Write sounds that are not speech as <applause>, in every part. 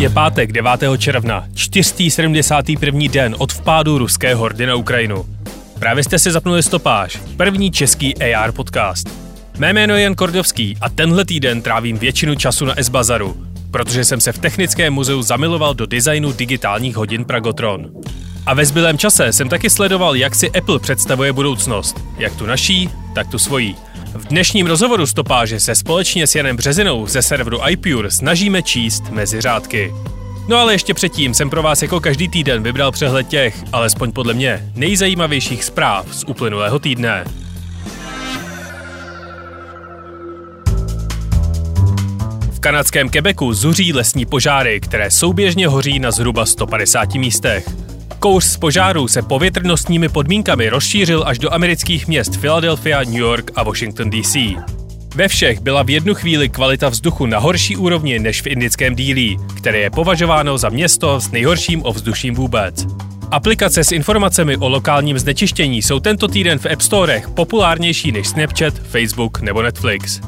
Je pátek 9. června, 471. den od vpádu ruské hordy na Ukrajinu. Právě jste si zapnuli stopáž, první český AR podcast. Mé jméno je Jan Kordovský a tenhle týden trávím většinu času na S-Bazaru, protože jsem se v Technickém muzeu zamiloval do designu digitálních hodin Pragotron. A ve zbylém čase jsem taky sledoval, jak si Apple představuje budoucnost. Jak tu naší, tak tu svojí. V dnešním rozhovoru stopáže se společně s Janem Březinou ze serveru iPure snažíme číst mezi řádky. No ale ještě předtím jsem pro vás jako každý týden vybral přehled těch, alespoň podle mě, nejzajímavějších zpráv z uplynulého týdne. V kanadském Quebecu zuří lesní požáry, které souběžně hoří na zhruba 150 místech. Kouř z požáru se povětrnostními podmínkami rozšířil až do amerických měst Philadelphia, New York a Washington DC. Ve všech byla v jednu chvíli kvalita vzduchu na horší úrovni než v indickém dílí, které je považováno za město s nejhorším ovzduším vůbec. Aplikace s informacemi o lokálním znečištění jsou tento týden v App Storech populárnější než Snapchat, Facebook nebo Netflix.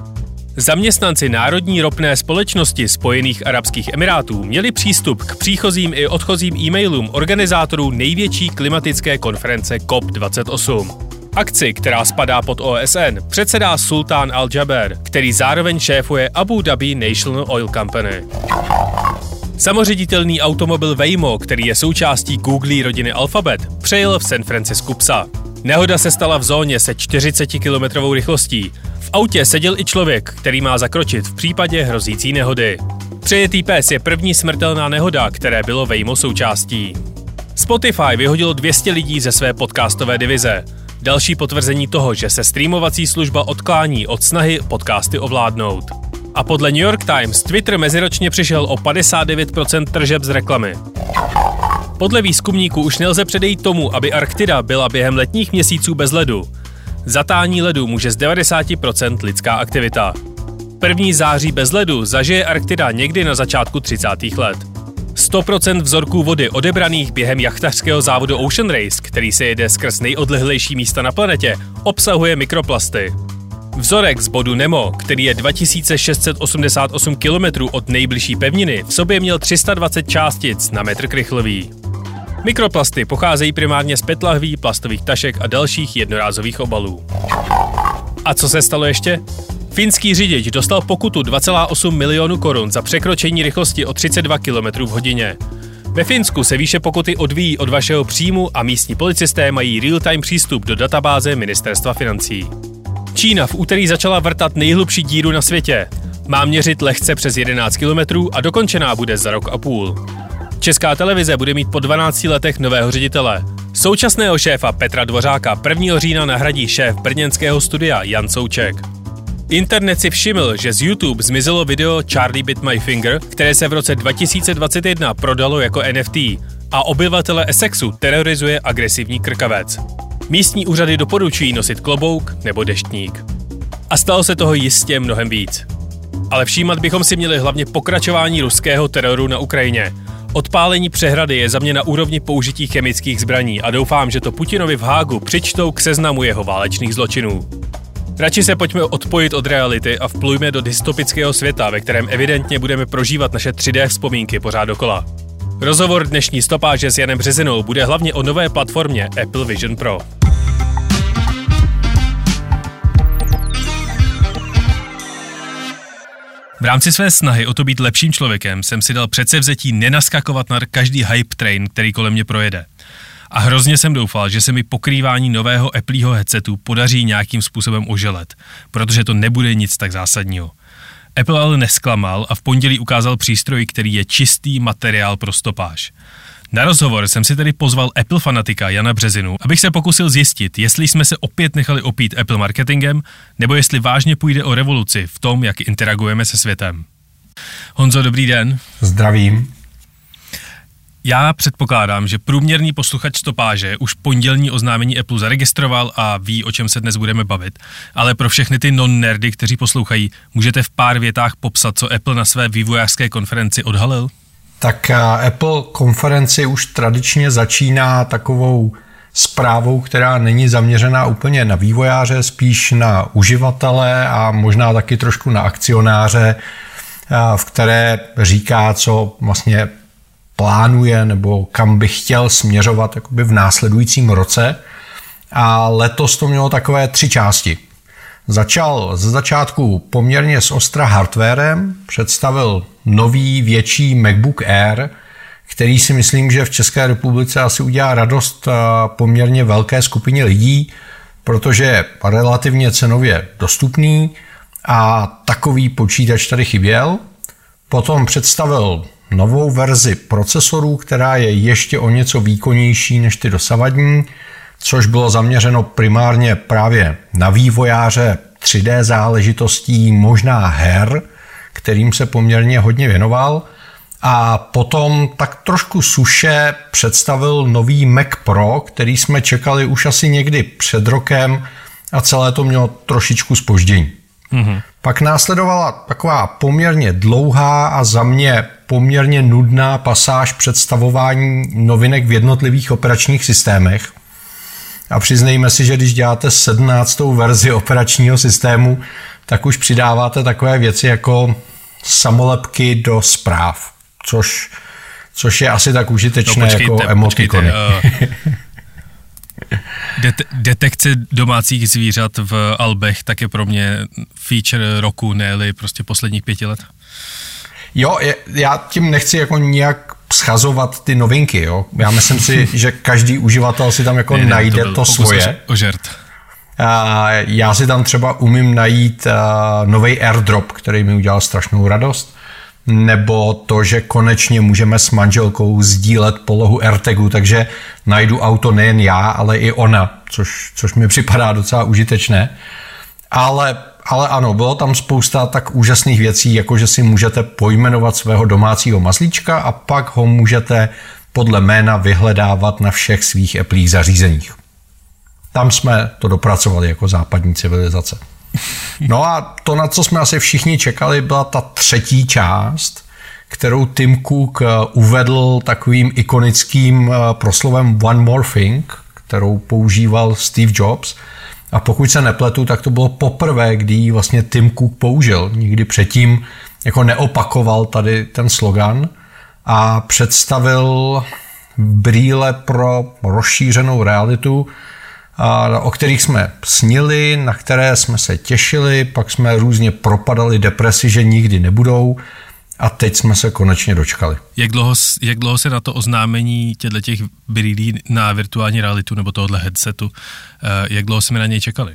Zaměstnanci Národní ropné společnosti Spojených Arabských Emirátů měli přístup k příchozím i odchozím e-mailům organizátorů největší klimatické konference COP28. Akci, která spadá pod OSN, předsedá Sultán Al-Jaber, který zároveň šéfuje Abu Dhabi National Oil Company. Samoředitelný automobil Waymo, který je součástí Google rodiny Alphabet, přejel v San Francisku psa. Nehoda se stala v zóně se 40 km rychlostí. Autě seděl i člověk, který má zakročit v případě hrozící nehody. Přejetý pes je první smrtelná nehoda, které bylo Waymo součástí. Spotify vyhodilo 200 lidí ze své podcastové divize. Další potvrzení toho, že se streamovací služba odklání od snahy podcasty ovládnout. A podle New York Times Twitter meziročně přišel o 59% tržeb z reklamy. Podle výzkumníků už nelze předejít tomu, aby Arktida byla během letních měsíců bez ledu. Zatání ledu může z 90% lidská aktivita. První září bez ledu zažije Arktida někdy na začátku 30. let. 100% vzorků vody odebraných během jachtařského závodu Ocean Race, který se jede skrz nejodlehlejší místa na planetě, obsahuje mikroplasty. Vzorek z bodu Nemo, který je 2688 km od nejbližší pevniny, v sobě měl 320 částic na metr krychlový. Mikroplasty pocházejí primárně z petlahví, plastových tašek a dalších jednorázových obalů. A co se stalo ještě? Finský řidič dostal pokutu 2,8 milionu korun za překročení rychlosti o 32 km v hodině. Ve Finsku se výše pokuty odvíjí od vašeho příjmu a místní policisté mají real-time přístup do databáze ministerstva financí. Čína v úterý začala vrtat nejhlubší díru na světě. Má měřit lehce přes 11 km a dokončená bude za rok a půl. Česká televize bude mít po 12 letech nového ředitele. Současného šéfa Petra Dvořáka 1. října nahradí šéf brněnského studia Jan Souček. Internet si všiml, že z YouTube zmizelo video Charlie Bit My Finger, které se v roce 2021 prodalo jako NFT a obyvatele Essexu terorizuje agresivní krkavec. Místní úřady doporučují nosit klobouk nebo deštník. A stalo se toho jistě mnohem víc. Ale všímat bychom si měli hlavně pokračování ruského teroru na Ukrajině. Odpálení přehrady je za mě na úrovni použití chemických zbraní a doufám, že to Putinovi v Hágu přičtou k seznamu jeho válečných zločinů. Radši se pojďme odpojit od reality a vplujme do dystopického světa, ve kterém evidentně budeme prožívat naše 3D vzpomínky pořád dokola. Rozhovor dnešní stopáže s Janem Březinou bude hlavně o nové platformě Apple Vision Pro. V rámci své snahy o to být lepším člověkem jsem si dal předsevzetí nenaskakovat na každý hype train, který kolem mě projede. A hrozně jsem doufal, že se mi pokrývání nového Appleho headsetu podaří nějakým způsobem oželet, protože to nebude nic tak zásadního. Apple ale nesklamal a v pondělí ukázal přístroj, který je čistý materiál pro stopáž. Na rozhovor jsem si tedy pozval Apple fanatika Jana Březinu, abych se pokusil zjistit, jestli jsme se opět nechali opít Apple marketingem, nebo jestli vážně půjde o revoluci v tom, jak interagujeme se světem. Honzo, dobrý den. Zdravím. Já předpokládám, že průměrný posluchač stopáže už pondělní oznámení Apple zaregistroval a ví, o čem se dnes budeme bavit. Ale pro všechny ty non-nerdy, kteří poslouchají, můžete v pár větách popsat, co Apple na své vývojářské konferenci odhalil? Tak eh, Apple konferenci už tradičně začíná takovou zprávou, která není zaměřená úplně na vývojáře, spíš na uživatele a možná taky trošku na akcionáře. v které říká, co vlastně plánuje nebo kam by chtěl směřovat v následujícím roce. A letos to mělo takové tři části. Začal ze začátku poměrně s ostra hardwarem, představil nový větší MacBook Air, který si myslím, že v České republice asi udělá radost poměrně velké skupině lidí, protože je relativně cenově dostupný a takový počítač tady chyběl. Potom představil novou verzi procesorů, která je ještě o něco výkonnější než ty dosavadní, což bylo zaměřeno primárně právě na vývojáře 3D záležitostí, možná her, kterým se poměrně hodně věnoval. A potom tak trošku suše představil nový Mac Pro, který jsme čekali už asi někdy před rokem a celé to mělo trošičku spoždění. Mm-hmm. Pak následovala taková poměrně dlouhá a za mě poměrně nudná pasáž představování novinek v jednotlivých operačních systémech. A přiznejme si, že když děláte 17. verzi operačního systému, tak už přidáváte takové věci jako samolepky do zpráv, což, což je asi tak užitečné no, počkejte, jako emotikony. Počkejte, uh... <laughs> Det- detekce domácích zvířat v Albech tak je pro mě feature roku, ne prostě posledních pěti let. Jo, já tím nechci jako nějak schazovat ty novinky, jo. Já myslím si, <laughs> že každý uživatel si tam jako ne, ne, najde to, to svoje. Ožert. Já si tam třeba umím najít nový airdrop, který mi udělal strašnou radost nebo to, že konečně můžeme s manželkou sdílet polohu AirTagu, takže najdu auto nejen já, ale i ona, což, což mi připadá docela užitečné. Ale, ale ano, bylo tam spousta tak úžasných věcí, jako že si můžete pojmenovat svého domácího mazlíčka a pak ho můžete podle jména vyhledávat na všech svých Apple zařízeních. Tam jsme to dopracovali jako západní civilizace. No a to, na co jsme asi všichni čekali, byla ta třetí část, kterou Tim Cook eh, uvedl takovým ikonickým eh, proslovem One More Thing, kterou používal Steve Jobs. A pokud se nepletu, tak to bylo poprvé, kdy ji vlastně Tim Cook použil. Nikdy předtím jako neopakoval tady ten slogan a představil brýle pro rozšířenou realitu, o kterých jsme snili, na které jsme se těšili, pak jsme různě propadali depresi, že nikdy nebudou a teď jsme se konečně dočkali. Jak dlouho, jak dlouho se na to oznámení těchto těch brýlí na virtuální realitu nebo tohohle headsetu, eh, jak dlouho jsme na něj čekali?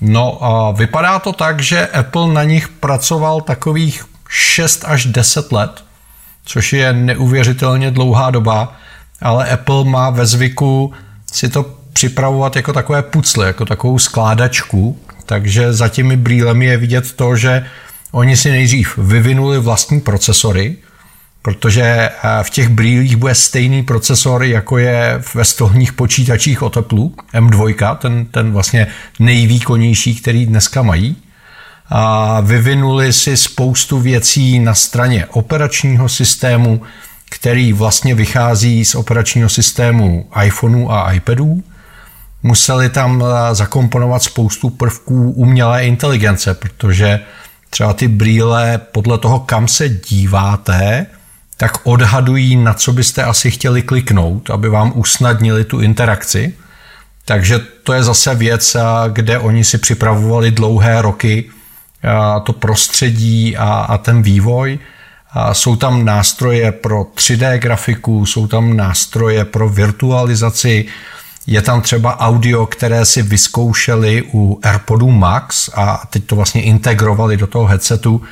No a vypadá to tak, že Apple na nich pracoval takových 6 až 10 let, což je neuvěřitelně dlouhá doba, ale Apple má ve zvyku si to připravovat jako takové pucle, jako takovou skládačku, takže za těmi brýlemi je vidět to, že oni si nejdřív vyvinuli vlastní procesory, protože eh, v těch brýlích bude stejný procesor, jako je ve stolních počítačích od Apple, M2, ten, ten vlastně nejvýkonnější, který dneska mají. A vyvinuli si spoustu věcí na straně operačního systému, který vlastně vychází z operačního systému iPhoneu a iPadů museli tam eh, zakomponovat spoustu prvků umělé inteligence, protože třeba ty brýle podle toho, kam se díváte, tak odhadují, na co byste asi chtěli kliknout, aby vám usnadnili tu interakci. Takže to je zase věc, kde oni si připravovali dlouhé roky to prostředí a, a ten vývoj. A jsou tam nástroje pro 3D grafiku, jsou tam nástroje pro virtualizaci, je tam třeba audio, které si vyzkoušeli u AirPodu Max a teď to vlastně integrovali do toho headsetu.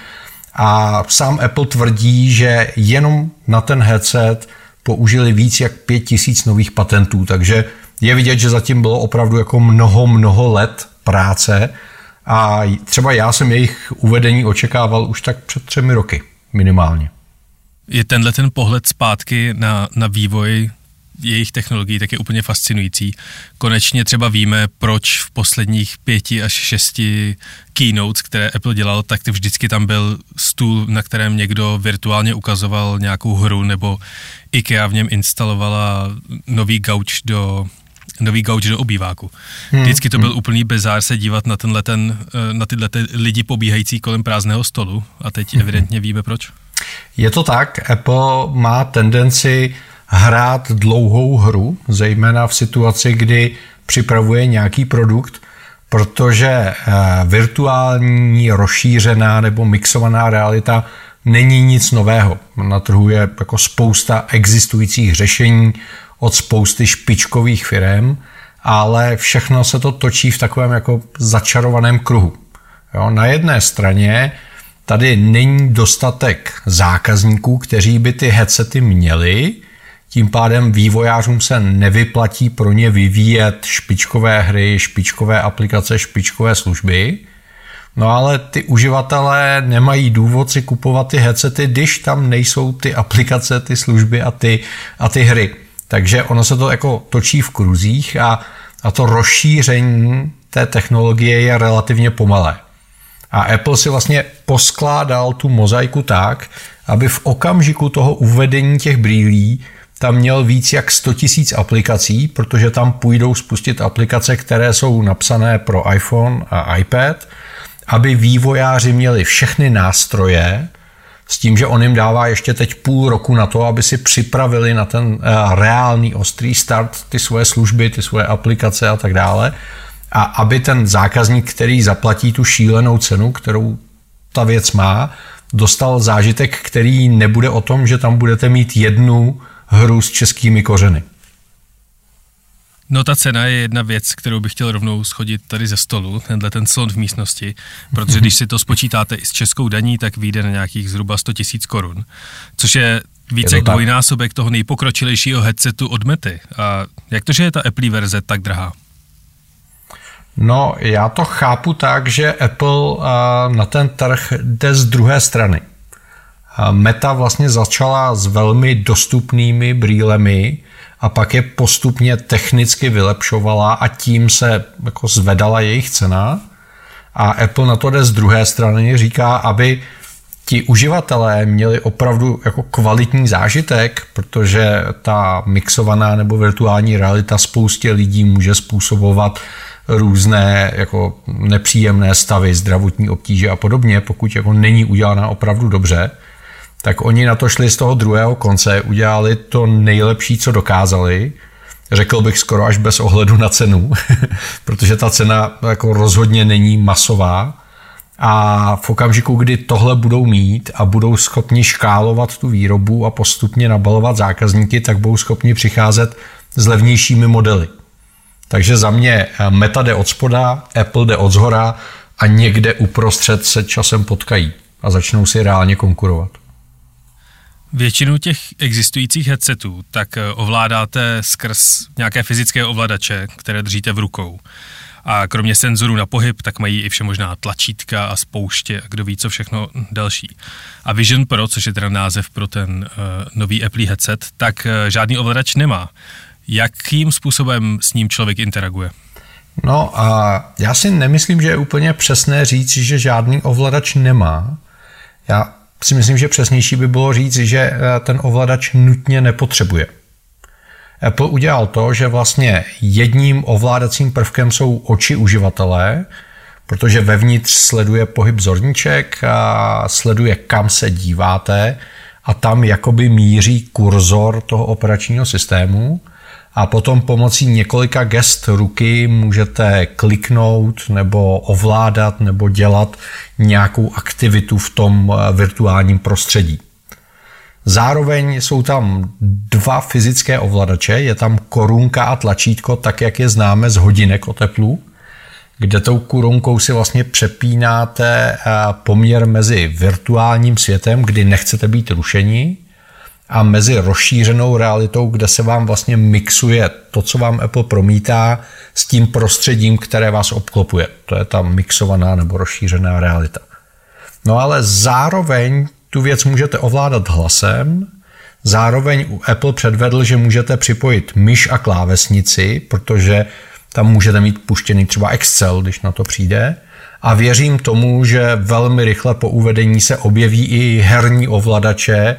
A sám Apple tvrdí, že jenom na ten headset použili víc jak pět tisíc nových patentů, takže je vidět, že zatím bylo opravdu jako mnoho, mnoho let práce a třeba já jsem jejich uvedení očekával už tak před třemi roky minimálně. Je tenhle ten pohled zpátky na, na vývoj jejich technologií, tak je úplně fascinující. Konečně třeba víme, proč v posledních pěti až šesti keynotes, které Apple dělal, tak vždycky tam byl stůl, na kterém někdo virtuálně ukazoval nějakou hru, nebo IKEA v něm instalovala nový gauč do nový gauč do obýváku. Hmm. Vždycky to byl hmm. úplný bizár se dívat na, tenhle ten, eh, na tyhle ty lidi pobíhající kolem prázdného stolu a teď hmm. evidentně víme proč. Je to tak, Apple má tendenci hrát dlouhou hru, zejména v situaci, kdy připravuje nějaký produkt, protože eh, virtuální, rozšířená nebo mixovaná realita není nic nového. Na trhu je jako spousta existujících řešení od spousty špičkových firm, ale všechno se to točí v takovém jako začarovaném kruhu. Jo, na jedné straně tady není dostatek zákazníků, kteří by ty headsety měli, tím pádem vývojářům se nevyplatí pro ně vyvíjet špičkové hry, špičkové aplikace, špičkové služby. No ale ty uživatelé nemají důvod si kupovat ty headsety, když tam nejsou ty aplikace, ty služby a ty, a ty hry. Takže ono se to jako točí v kruzích a, a to rozšíření té technologie je relativně pomalé. A Apple si vlastně poskládal tu mozaiku tak, aby v okamžiku toho uvedení těch brýlí tam měl víc jak 100 000 aplikací, protože tam půjdou spustit aplikace, které jsou napsané pro iPhone a iPad, aby vývojáři měli všechny nástroje, s tím, že on jim dává ještě teď půl roku na to, aby si připravili na ten eh, reálný ostrý start ty svoje služby, ty svoje aplikace a tak dále. A aby ten zákazník, který zaplatí tu šílenou cenu, kterou ta věc má, dostal zážitek, který nebude o tom, že tam budete mít jednu hru s českými kořeny. No ta cena je jedna věc, kterou bych chtěl rovnou schodit tady ze stolu, tenhle ten slon v místnosti, protože když si to spočítáte i s českou daní, tak vyjde na nějakých zhruba 100 tisíc korun, což je více jak dvojnásobek toho nejpokročilejšího headsetu od Mety. A jak to, že je ta Apple verze tak drahá? No, já to chápu tak, že Apple na ten trh jde z druhé strany. Meta vlastně začala s velmi dostupnými brýlemi a pak je postupně technicky vylepšovala a tím se jako zvedala jejich cena. A Apple na to jde z druhé strany, říká, aby ti uživatelé měli opravdu jako kvalitní zážitek, protože ta mixovaná nebo virtuální realita spoustě lidí může způsobovat různé jako nepříjemné stavy, zdravotní obtíže a podobně, pokud jako není udělaná opravdu dobře tak oni na to šli z toho druhého konce, udělali to nejlepší, co dokázali, řekl bych skoro až bez ohledu na cenu, <laughs> protože ta cena jako rozhodně není masová. A v okamžiku, kdy tohle budou mít a budou schopni škálovat tu výrobu a postupně nabalovat zákazníky, tak budou schopni přicházet s levnějšími modely. Takže za mě Meta jde od spoda, Apple jde od zhora a někde uprostřed se časem potkají a začnou si reálně konkurovat. Většinu těch existujících headsetů tak eh, ovládáte skrz nějaké fyzické ovladače, které držíte v rukou. A kromě senzorů na pohyb, tak mají i vše možná tlačítka a spouště a kdo ví, co všechno další. A Vision Pro, což je teda název pro ten uh, nový Apple headset, tak uh, žádný ovladač nemá. Jakým způsobem s ním člověk interaguje? No a já si nemyslím, že je úplně přesné říct, že žádný ovladač nemá. Já si myslím, že přesnější by bylo říct, že eh, ten ovladač nutně nepotřebuje. Apple udělal to, že vlastně jedním ovládacím prvkem jsou oči uživatele, protože vevnitř sleduje pohyb zorniček a sleduje, kam se díváte a tam jakoby míří kurzor toho operačního systému a potom pomocí několika gest ruky můžete kliknout nebo ovládat nebo dělat nějakou aktivitu v tom eh, virtuálním prostředí. Zároveň jsou tam dva fyzické ovladače, je tam korunka a tlačítko, tak jak je známe z hodinek o teplu, kde tou korunkou si vlastně přepínáte eh, poměr mezi virtuálním světem, kdy nechcete být rušení, a mezi rozšířenou realitou, kde se vám vlastně mixuje to, co vám Apple promítá, s tím prostředím, které vás obklopuje. To je ta mixovaná nebo rozšířená realita. No ale zároveň tu věc můžete ovládat hlasem, zároveň u Apple předvedl, že můžete připojit myš a klávesnici, protože tam můžete mít puštěný třeba Excel, když na to přijde. A věřím tomu, že velmi rychle po uvedení se objeví i herní ovladače,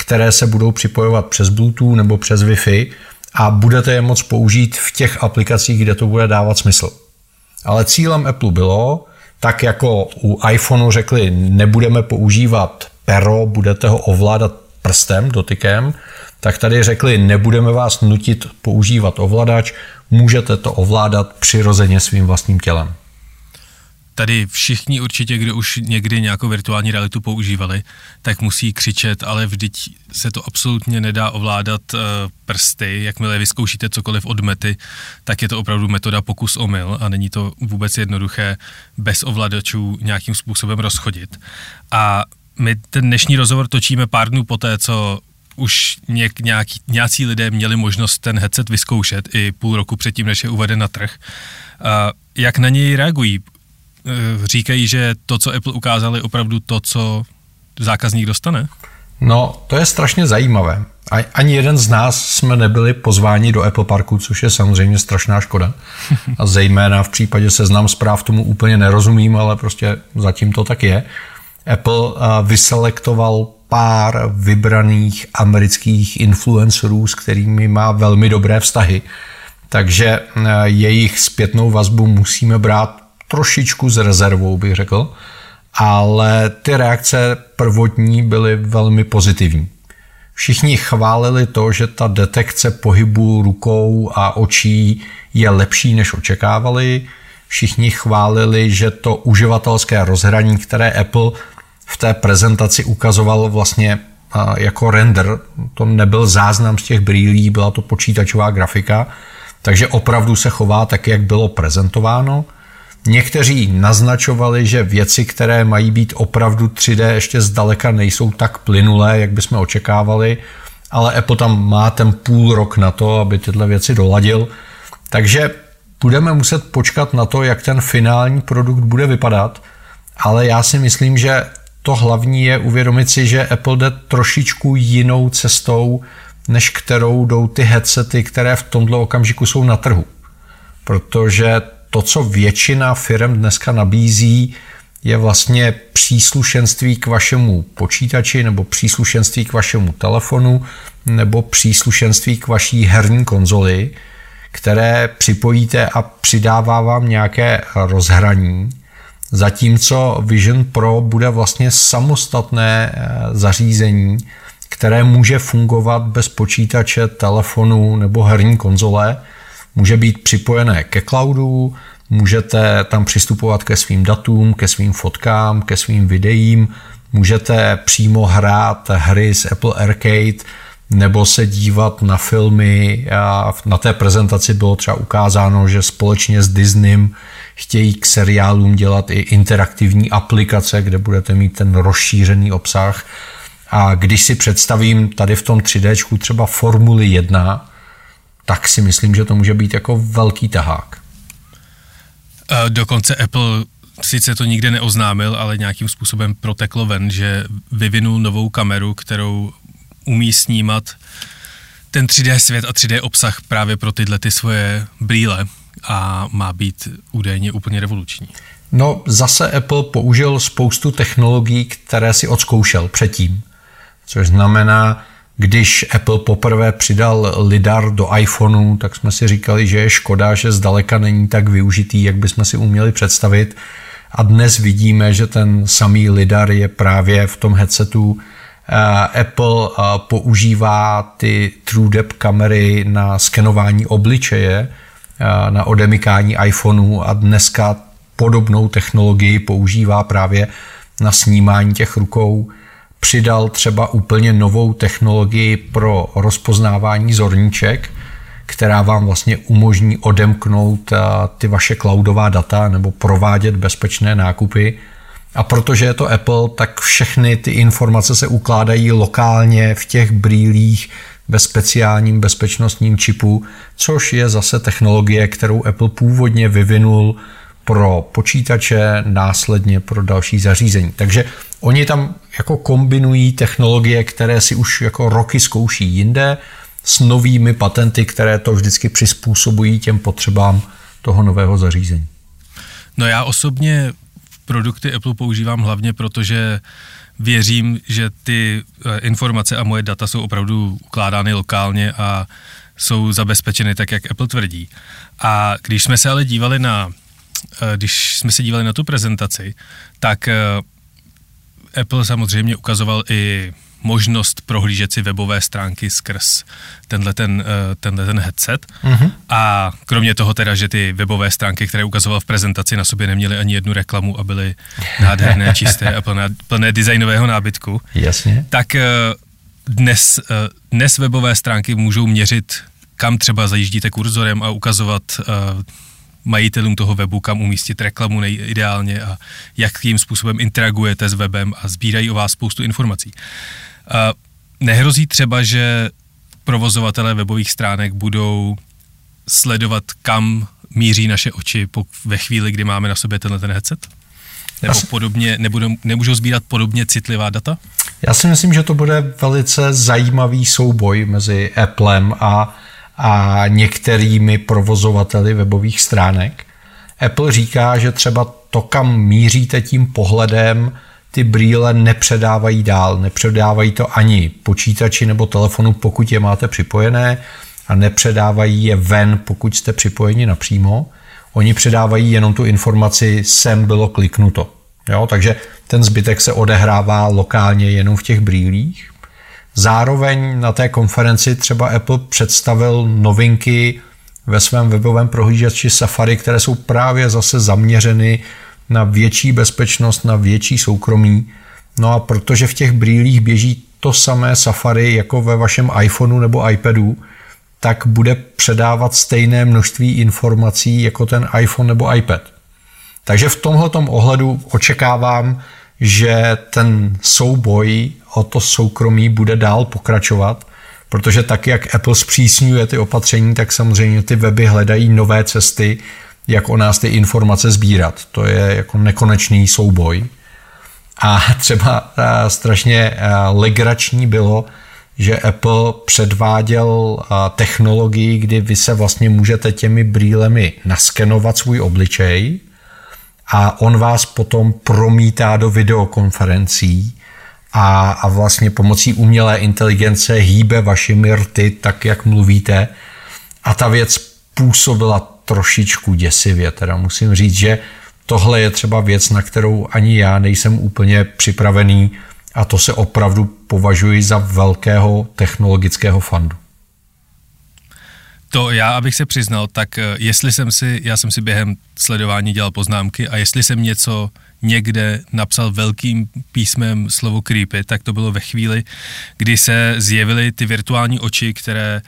které se budou připojovat přes Bluetooth nebo přes Wi-Fi a budete je moct použít v těch aplikacích, kde to bude dávat smysl. Ale cílem Apple bylo, tak jako u iPhoneu řekli, nebudeme používat pero, budete ho ovládat prstem, dotykem, tak tady řekli, nebudeme vás nutit používat ovladač, můžete to ovládat přirozeně svým vlastním tělem tady všichni určitě, kdo už někdy nějakou virtuální realitu používali, tak musí křičet, ale vždyť se to absolutně nedá ovládat uh, prsty. Jakmile vyzkoušíte cokoliv od mety, tak je to opravdu metoda pokus omyl a není to vůbec jednoduché bez ovladačů nějakým způsobem rozchodit. A my ten dnešní rozhovor točíme pár dnů poté, co už něk, nějaký, nějací lidé měli možnost ten headset vyzkoušet i půl roku předtím, než je uveden na trh. Uh, jak na něj reagují? Eh, říkají, že to, co Apple ukázal, je opravdu to, co zákazník dostane? No, to je strašně zajímavé. Ani jeden z nás jsme nebyli pozváni do Apple Parku, což je samozřejmě strašná škoda. A zejména v případě seznam zpráv tomu úplně nerozumím, ale prostě zatím to tak je. Apple eh, vyselektoval pár vybraných amerických influencerů, s kterými má velmi dobré vztahy. Takže eh, jejich zpětnou vazbu musíme brát trošičku s rezervou, bych řekl, ale ty reakce prvotní byly velmi pozitivní. Všichni chválili to, že ta detekce pohybu rukou a očí je lepší, než očekávali. Všichni chválili, že to uživatelské rozhraní, které Apple v té prezentaci ukazoval vlastně jako render, to nebyl záznam z těch brýlí, byla to počítačová grafika, takže opravdu se chová tak, jak bylo prezentováno. Někteří naznačovali, že věci, které mají být opravdu 3D, ještě zdaleka nejsou tak plynulé, jak bychom očekávali, ale Apple tam má ten půl rok na to, aby tyhle věci doladil. Takže budeme muset počkat na to, jak ten finální produkt bude vypadat, ale já si myslím, že to hlavní je uvědomit si, že Apple jde trošičku jinou cestou, než kterou jdou ty headsety, které v tomto okamžiku jsou na trhu. Protože to, co většina firm dneska nabízí, je vlastně příslušenství k vašemu počítači nebo příslušenství k vašemu telefonu nebo příslušenství k vaší herní konzoli, které připojíte a přidává vám nějaké rozhraní, zatímco Vision Pro bude vlastně samostatné eh, zařízení, které může fungovat bez počítače, telefonu nebo herní konzole, může být připojené ke cloudu, můžete tam přistupovat ke svým datům, ke svým fotkám, ke svým videím, můžete přímo hrát hry z Apple Arcade nebo se dívat na filmy. Na té prezentaci bylo třeba ukázáno, že společně s Disneym chtějí k seriálům dělat i interaktivní aplikace, kde budete mít ten rozšířený obsah. A když si představím tady v tom 3D třeba Formuli 1, tak si myslím, že to může být jako velký tahák. Dokonce Apple sice to nikde neoznámil, ale nějakým způsobem proteklo ven, že vyvinul novou kameru, kterou umí snímat ten 3D svět a 3D obsah právě pro tyhle ty svoje brýle a má být údajně úplně revoluční. No zase Apple použil spoustu technologií, které si odzkoušel předtím, což znamená, když Apple poprvé přidal lidar do iPhoneu, tak jsme si říkali, že je škoda, že zdaleka není tak využitý, jak bychom si uměli představit. A dnes vidíme, že ten samý lidar je právě v tom headsetu. Eh, Apple eh, používá ty True Depth kamery na skenování obličeje, eh, na odemykání iPhoneu a dneska podobnou technologii používá právě na snímání těch rukou přidal třeba úplně novou technologii pro rozpoznávání zorníček, která vám vlastně umožní odemknout eh, ty vaše cloudová data nebo provádět bezpečné nákupy. A protože je to Apple, tak všechny ty informace se ukládají lokálně v těch brýlích ve speciálním bezpečnostním čipu, což je zase technologie, kterou Apple původně vyvinul pro počítače, následně pro další zařízení. Takže oni tam jako kombinují technologie, které si už jako roky zkouší jinde, s novými patenty, které to vždycky přizpůsobují těm potřebám toho nového zařízení. No já osobně produkty Apple používám hlavně proto, že věřím, že ty eh, informace a moje data jsou opravdu ukládány lokálně a jsou zabezpečeny tak, jak Apple tvrdí. A když jsme se ale dívali na, když jsme se dívali na tu prezentaci, tak eh, Apple samozřejmě ukazoval i možnost prohlížet si webové stránky skrz tenhle ten, eh, tenhle ten headset. Mm-hmm. A kromě toho teda, že ty webové stránky, které ukazoval v prezentaci, na sobě neměly ani jednu reklamu a byly <laughs> nádherné, čisté a plné, plné designového nábytku. Jasně. Tak eh, dnes, eh, dnes webové stránky můžou měřit, kam třeba zajíždíte kurzorem a ukazovat majitelům toho webu, kam umístit reklamu nejideálně a jakým způsobem interagujete s webem a sbírají o vás spoustu informací. A nehrozí třeba, že provozovatelé webových stránek budou sledovat, kam míří naše oči ve chvíli, kdy máme na sobě tenhle ten headset? Nebo si... podobně, nebudou, nemůžou sbírat podobně citlivá data? Já si myslím, že to bude velice zajímavý souboj mezi Applem a, a některými provozovateli webových stránek. Apple říká, že třeba to, kam míříte tím pohledem, ty brýle nepředávají dál. Nepředávají to ani počítači nebo telefonu, pokud je máte připojené a nepředávají je ven, pokud jste připojeni napřímo. Oni předávají jenom tu informaci, sem bylo kliknuto. Jo, takže ten zbytek se odehrává lokálně jenom v těch brýlích. Zároveň na té konferenci třeba Apple představil novinky ve svém webovém prohlížeči Safari, které jsou právě zase zaměřeny na větší bezpečnost, na větší soukromí. No a protože v těch brýlích běží to samé Safari jako ve vašem iPhoneu nebo iPadu, tak bude předávat stejné množství informací jako ten iPhone nebo iPad. Takže v tomhle ohledu očekávám, že ten souboj o to soukromí bude dál pokračovat, protože tak, jak Apple zpřísňuje ty opatření, tak samozřejmě ty weby hledají nové cesty, jak o nás ty informace sbírat. To je jako nekonečný souboj. A třeba eh, strašně eh, legrační bylo, že Apple předváděl eh, technologii, kdy vy se vlastně můžete těmi brýlemi naskenovat svůj obličej a on vás potom promítá do videokonferencí a, a vlastně pomocí umělé inteligence hýbe vašimi rty tak, jak mluvíte. A ta věc působila trošičku děsivě. Teda musím říct, že tohle je třeba věc, na kterou ani já nejsem úplně připravený a to se opravdu považuji za velkého technologického fandu. To já, abych se přiznal, tak eh, jestli jsem si, já jsem si během sledování dělal poznámky a jestli jsem něco někde napsal velkým písmem slovo creepy, tak to bylo ve chvíli, kdy se zjevily ty virtuální oči, které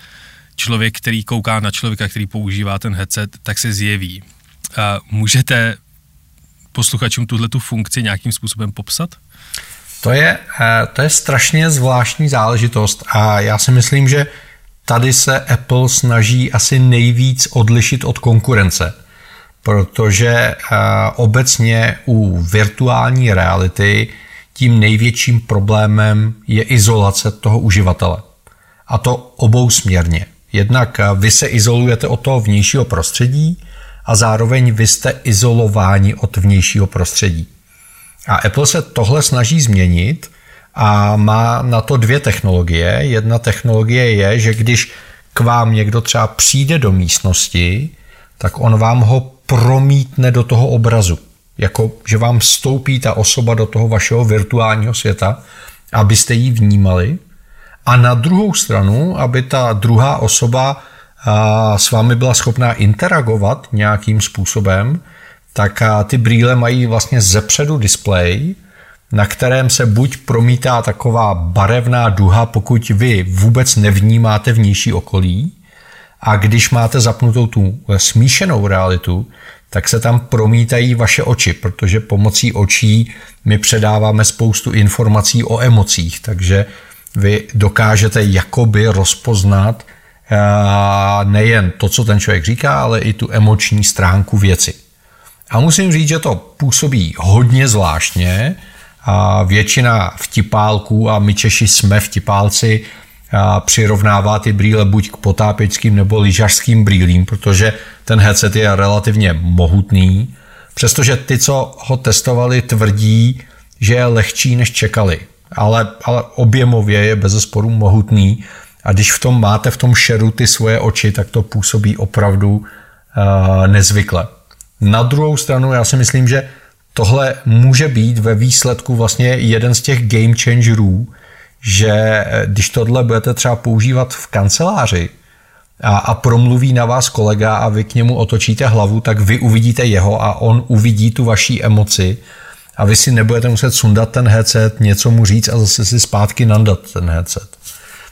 člověk, který kouká na člověka, který používá ten headset, tak se zjeví. A můžete posluchačům tuhle tu funkci nějakým způsobem popsat? To je, eh, to je strašně zvláštní záležitost a já si myslím, že tady se Apple snaží asi nejvíc odlišit od konkurence, protože eh, obecně u virtuální reality tím největším problémem je izolace toho uživatele. A to obousměrně. Jednak eh, vy se izolujete od toho vnějšího prostředí a zároveň vy jste izolováni od vnějšího prostředí. A Apple se tohle snaží změnit a má na to dvě technologie. Jedna technologie je, že když k vám někdo třeba přijde do místnosti, tak on vám ho promítne do toho obrazu. Jako, že vám vstoupí ta osoba do toho vašeho virtuálního světa, abyste ji vnímali a na druhou stranu, aby ta druhá osoba s vámi byla schopná interagovat nějakým způsobem, tak ty brýle mají vlastně zepředu displej, na kterém se buď promítá taková barevná duha, pokud vy vůbec nevnímáte vnější okolí, a když máte zapnutou tu smíšenou realitu, tak se tam promítají vaše oči, protože pomocí očí my předáváme spoustu informací o emocích, takže vy dokážete jakoby rozpoznat eh, nejen to, co ten člověk říká, ale i tu emoční stránku věci. A musím říct, že to působí hodně zvláštně. A většina vtipálků, a my Češi jsme vtipálci, přirovnává ty brýle buď k potápěčským nebo lyžařským brýlím, protože ten headset je relativně mohutný, přestože ty, co ho testovali, tvrdí, že je lehčí, než čekali. Ale, ale objemově je bez sporu mohutný. A když v tom máte v tom šeru ty svoje oči, tak to působí opravdu uh, nezvykle. Na druhou stranu já si myslím, že tohle může být ve výsledku vlastně jeden z těch game changerů, že eh, když tohle budete třeba používat v kanceláři a, a promluví na vás kolega a vy k němu otočíte hlavu, tak vy uvidíte jeho a on uvidí tu vaší emoci a vy si nebudete muset sundat ten headset, něco mu říct a zase si zpátky nandat ten headset.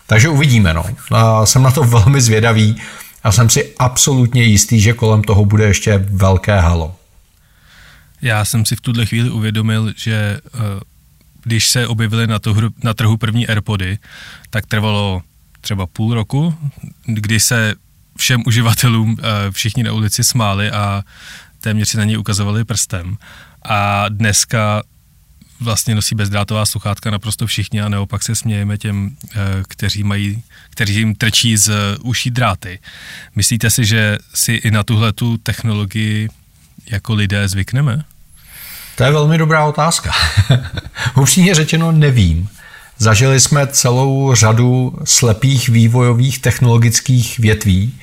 Takže uvidíme. No. A jsem na to <laughs> velmi zvědavý a jsem si absolutně jistý, že kolem toho bude ještě velké halo. Já jsem si v tuhle chvíli uvědomil, že eh, když se objevily na, to, na trhu první AirPody, tak trvalo třeba půl roku, kdy se všem uživatelům eh, všichni na ulici smáli a téměř si na něj ukazovali prstem. A dneska vlastně nosí bezdrátová sluchátka naprosto všichni a neopak se smějeme těm, eh, kteří mají, kteří jim trčí z uší dráty. Myslíte si, že si i na tuhle tu technologii jako lidé zvykneme? To je velmi dobrá otázka. <laughs> Upřímně řečeno nevím. Zažili jsme celou řadu slepých vývojových technologických větví,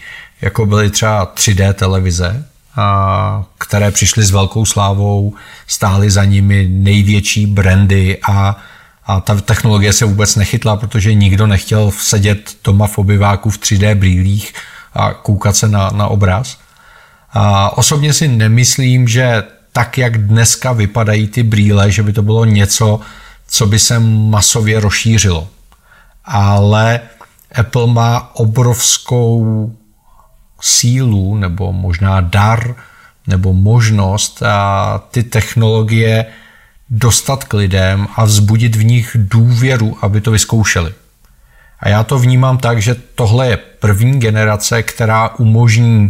jako byly třeba 3D televize, a které přišly s velkou slávou, stály za nimi největší brandy a, a ta technologie se vůbec nechytla, protože nikdo nechtěl sedět doma v obyváku v 3D brýlích a koukat se na, na obraz. A osobně si nemyslím, že tak, jak dneska vypadají ty brýle, že by to bylo něco, co by se masově rozšířilo. Ale Apple má obrovskou sílu nebo možná dar nebo možnost a ty technologie dostat k lidem a vzbudit v nich důvěru, aby to vyzkoušeli. A já to vnímám tak, že tohle je první generace, která umožní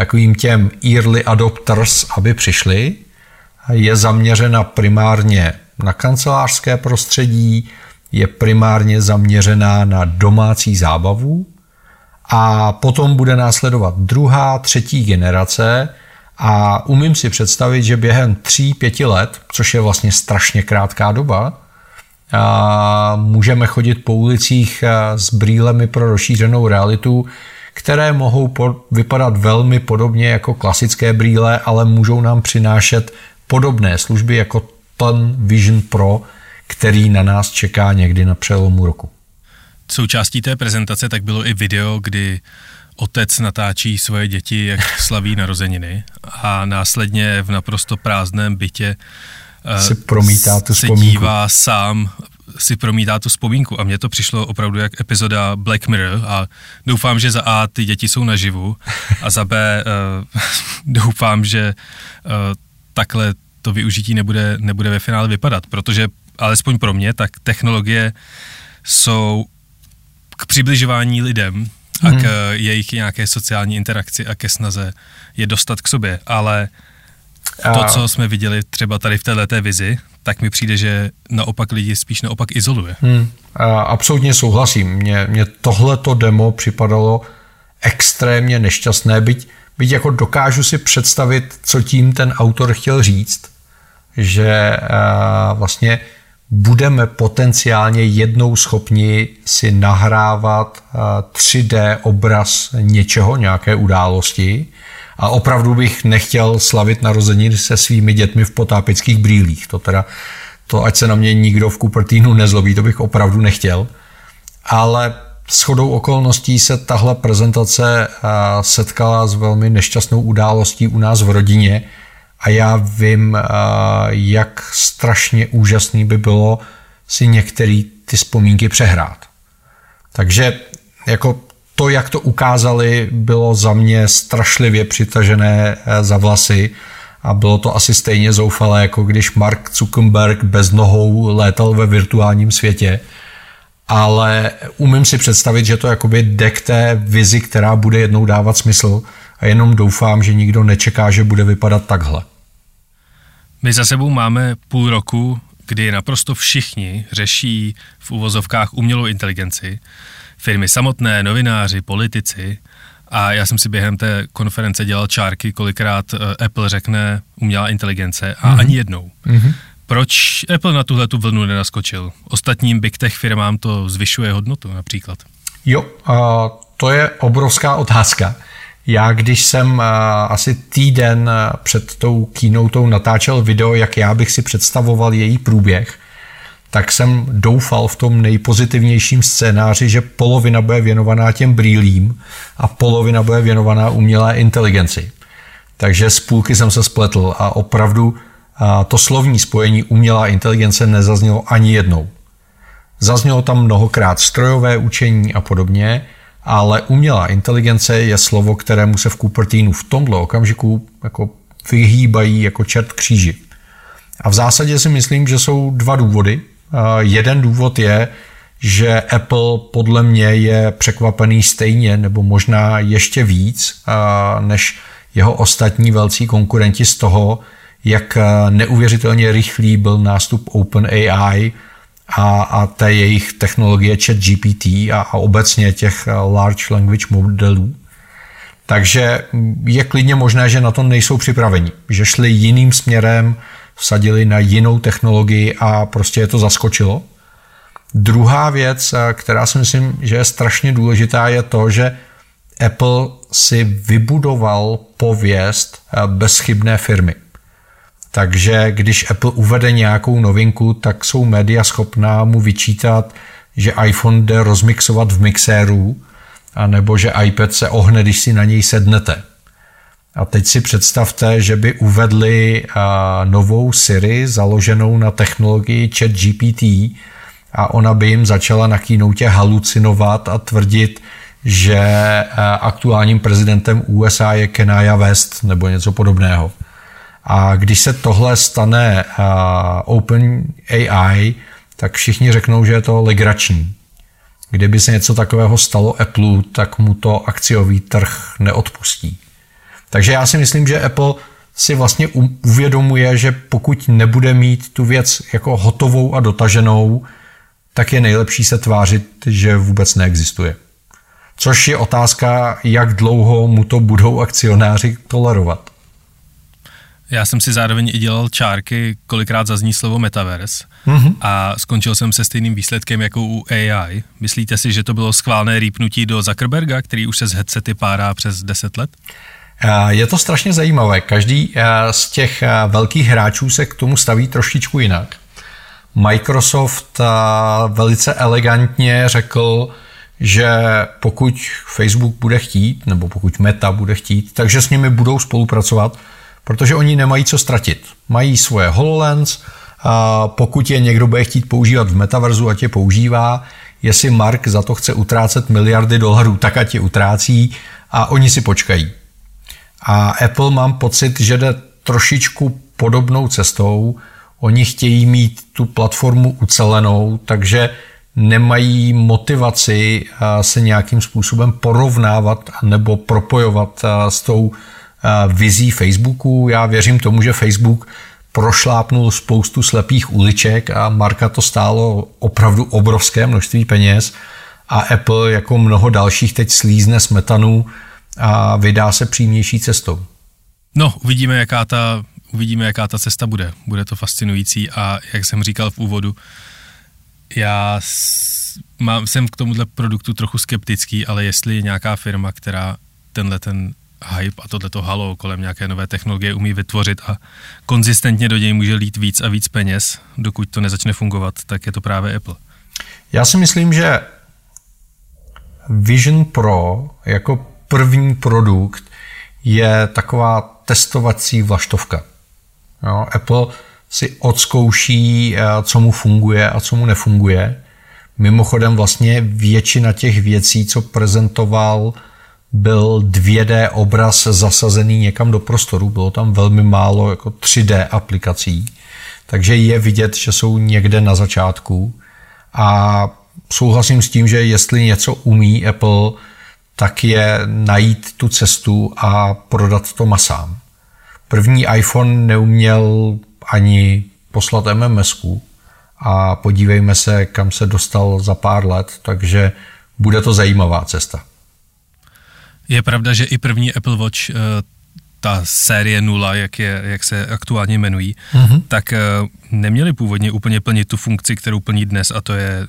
takovým těm early adopters, aby přišli. Je zaměřena primárně na kancelářské prostředí, je primárně zaměřená na domácí zábavu a potom bude následovat druhá, třetí generace a umím si představit, že během tří, pěti let, což je vlastně strašně krátká doba, můžeme chodit po ulicích s brýlemi pro rozšířenou realitu, které mohou po, vypadat velmi podobně jako klasické brýle, ale můžou nám přinášet podobné služby jako ten Vision Pro, který na nás čeká někdy na přelomu roku. Součástí té prezentace tak bylo i video, kdy otec natáčí svoje děti, jak <laughs> slaví narozeniny a následně v naprosto prázdném bytě eh, si promítá tu se dívá sám si promítá tu vzpomínku a mně to přišlo opravdu jak epizoda Black Mirror a doufám, že za A ty děti jsou naživu a za B uh, <laughs> doufám, že uh, takhle to využití nebude, nebude ve finále vypadat, protože alespoň pro mě, tak technologie jsou k přibližování lidem a hmm. k mhm. jejich nějaké sociální interakci a ke snaze je dostat k sobě, ale to, co jsme viděli třeba tady v této vizi, tak mi přijde, že naopak lidi spíš naopak izoluje. Hmm. Absolutně souhlasím. Mně, mně tohleto demo připadalo extrémně nešťastné, byť, byť jako dokážu si představit, co tím ten autor chtěl říct, že vlastně budeme potenciálně jednou schopni si nahrávat 3D obraz něčeho, nějaké události, a opravdu bych nechtěl slavit narozeniny se svými dětmi v potápických brýlích. To teda, to ať se na mě nikdo v Cupertinu nezlobí, to bych opravdu nechtěl. Ale shodou okolností se tahle prezentace setkala s velmi nešťastnou událostí u nás v rodině a já vím, jak strašně úžasný by bylo si některé ty vzpomínky přehrát. Takže jako to, jak to ukázali, bylo za mě strašlivě přitažené eh, za vlasy a bylo to asi stejně zoufalé, jako když Mark Zuckerberg bez nohou létal ve virtuálním světě. Ale umím si představit, že to jakoby jde k té vizi, která bude jednou dávat smysl a jenom doufám, že nikdo nečeká, že bude vypadat takhle. My za sebou máme půl roku, kdy naprosto všichni řeší v uvozovkách umělou inteligenci firmy samotné, novináři, politici. A já jsem si během té konference dělal čárky, kolikrát eh, Apple řekne umělá inteligence a mm-hmm. ani jednou. Mm-hmm. Proč Apple na tuhle tu vlnu nenaskočil? Ostatním big tech firmám to zvyšuje hodnotu například. Jo, to je obrovská otázka. Já, když jsem asi týden před tou keynotou natáčel video, jak já bych si představoval její průběh, tak jsem doufal v tom nejpozitivnějším scénáři, že polovina bude věnovaná těm brýlím a polovina bude věnovaná umělé inteligenci. Takže z půlky jsem se spletl a opravdu to slovní spojení umělá inteligence nezaznělo ani jednou. Zaznělo tam mnohokrát strojové učení a podobně, ale umělá inteligence je slovo, kterému se v Cupertinu v tomhle okamžiku jako vyhýbají jako čert kříži. A v zásadě si myslím, že jsou dva důvody. Jeden důvod je, že Apple podle mě je překvapený stejně nebo možná ještě víc než jeho ostatní velcí konkurenti z toho, jak neuvěřitelně rychlý byl nástup OpenAI a, a té jejich technologie chat GPT a, a obecně těch large language modelů. Takže je klidně možné, že na to nejsou připraveni, že šli jiným směrem, vsadili na jinou technologii a prostě je to zaskočilo. Druhá věc, která si myslím, že je strašně důležitá, je to, že Apple si vybudoval pověst bezchybné firmy. Takže když Apple uvede nějakou novinku, tak jsou média schopná mu vyčítat, že iPhone jde rozmixovat v mixéru, nebo že iPad se ohne, když si na něj sednete. A teď si představte, že by uvedli novou Siri založenou na technologii ChatGPT a ona by jim začala na kýnoutě halucinovat a tvrdit, že aktuálním prezidentem USA je Kenaya West nebo něco podobného. A když se tohle stane Open AI, tak všichni řeknou, že je to legrační. Kdyby se něco takového stalo Apple, tak mu to akciový trh neodpustí. Takže já si myslím, že Apple si vlastně uvědomuje, že pokud nebude mít tu věc jako hotovou a dotaženou, tak je nejlepší se tvářit, že vůbec neexistuje. Což je otázka, jak dlouho mu to budou akcionáři tolerovat. Já jsem si zároveň i dělal čárky, kolikrát zazní slovo metaverse mm-hmm. a skončil jsem se stejným výsledkem jako u AI. Myslíte si, že to bylo schválné rýpnutí do Zuckerberga, který už se z headsety párá přes 10 let? Je to strašně zajímavé. Každý z těch velkých hráčů se k tomu staví trošičku jinak. Microsoft velice elegantně řekl, že pokud Facebook bude chtít, nebo pokud Meta bude chtít, takže s nimi budou spolupracovat, protože oni nemají co ztratit. Mají svoje HoloLens, a pokud je někdo bude chtít používat v metaverzu, ať je používá, jestli Mark za to chce utrácet miliardy dolarů, tak ať je utrácí a oni si počkají. A Apple mám pocit, že jde trošičku podobnou cestou. Oni chtějí mít tu platformu ucelenou, takže nemají motivaci se nějakým způsobem porovnávat nebo propojovat s tou vizí Facebooku. Já věřím tomu, že Facebook prošlápnul spoustu slepých uliček a Marka to stálo opravdu obrovské množství peněz a Apple jako mnoho dalších teď slízne smetanu a vydá se přímější cestou. No, uvidíme, jaká ta, uvidíme, jaká ta cesta bude. Bude to fascinující a jak jsem říkal v úvodu, já mám, jsem k tomuhle produktu trochu skeptický, ale jestli je nějaká firma, která tenhle ten hype a tohleto halo kolem nějaké nové technologie umí vytvořit a konzistentně do něj může lít víc a víc peněz, dokud to nezačne fungovat, tak je to právě Apple. Já si myslím, že Vision Pro jako první produkt je taková testovací vlaštovka. Jo, Apple si odzkouší, eh, co mu funguje a co mu nefunguje. Mimochodem vlastně většina těch věcí, co prezentoval, byl 2D obraz zasazený někam do prostoru. Bylo tam velmi málo jako 3D aplikací. Takže je vidět, že jsou někde na začátku. A souhlasím s tím, že jestli něco umí Apple, tak je najít tu cestu a prodat to masám. První iPhone neuměl ani poslat mms a podívejme se, kam se dostal za pár let, takže bude to zajímavá cesta. Je pravda, že i první Apple Watch, eh, ta série 0, jak, je, jak se aktuálně jmenují, mm-hmm. tak eh, neměli původně úplně plnit tu funkci, kterou plní dnes, a to je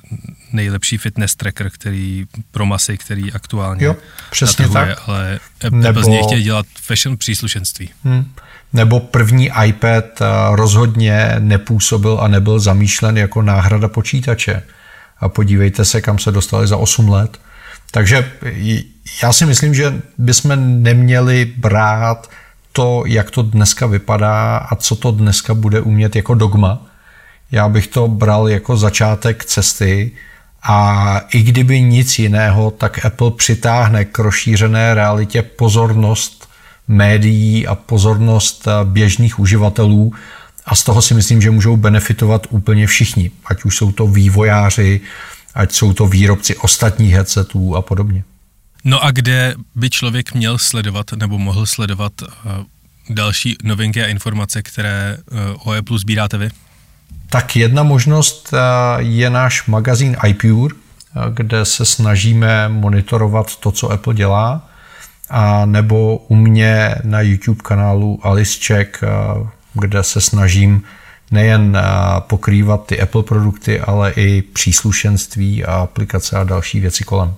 nejlepší fitness tracker, který pro masy, který aktuálně jo, přesně natrhuje, tak. ale Apple Nebo... z něj chtějí dělat fashion příslušenství. Hmm. Nebo první iPad eh, rozhodně nepůsobil a nebyl zamýšlen jako náhrada počítače. A podívejte se, kam se dostali za 8 let. Takže já si myslím, že bychom neměli brát to, jak to dneska vypadá a co to dneska bude umět jako dogma. Já bych to bral jako začátek cesty a i kdyby nic jiného, tak Apple přitáhne k rozšířené realitě pozornost médií a pozornost běžných uživatelů a z toho si myslím, že můžou benefitovat úplně všichni, ať už jsou to vývojáři, ať jsou to výrobci ostatních headsetů a podobně. No a kde by člověk měl sledovat nebo mohl sledovat uh, další novinky a informace, které uh, o Apple sbíráte vy? Tak jedna možnost uh, je náš magazín iPure, kde se snažíme monitorovat to, co Apple dělá, a nebo u mě na YouTube kanálu Alice Check, kde se snažím nejen pokrývat ty Apple produkty, ale i příslušenství a aplikace a další věci kolem.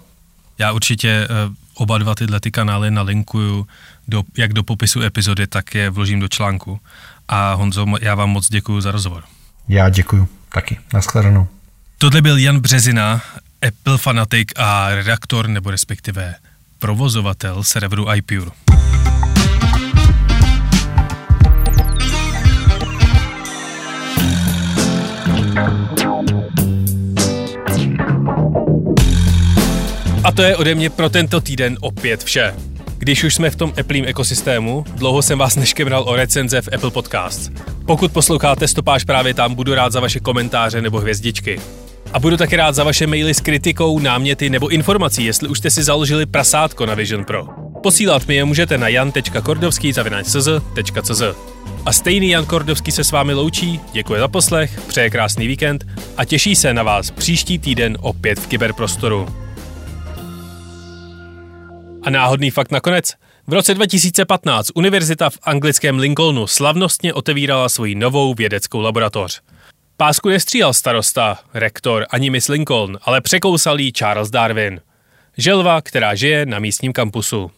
Já určitě eh, oba dva tyhle ty kanály nalinkuju do, jak do popisu epizody, tak je vložím do článku. A Honzo, já vám moc děkuji za rozhovor. Já děkuji taky. Naschledanou. Tohle byl Jan Březina, Apple fanatik a redaktor, nebo respektive provozovatel serveru iPure. A to je ode mě pro tento týden opět vše. Když už jsme v tom Appleím ekosystému, dlouho jsem vás neškemral o recenze v Apple Podcast. Pokud posloucháte stopáž právě tam, budu rád za vaše komentáře nebo hvězdičky. A budu taky rád za vaše maily s kritikou, náměty nebo informací, jestli už jste si založili prasátko na Vision Pro. Posílat mi je můžete na jan.kordovský.cz. A stejný Jan Kordovský se s vámi loučí, děkuje za poslech, přeje krásný víkend a těší se na vás příští týden opět v kyberprostoru. A náhodný fakt nakonec. V roce 2015 univerzita v anglickém Lincolnu slavnostně otevírala svoji novou vědeckou laboratoř. Pásku nestříhal starosta, rektor ani Miss Lincoln, ale překousal Charles Darwin. Želva, která žije na místním kampusu.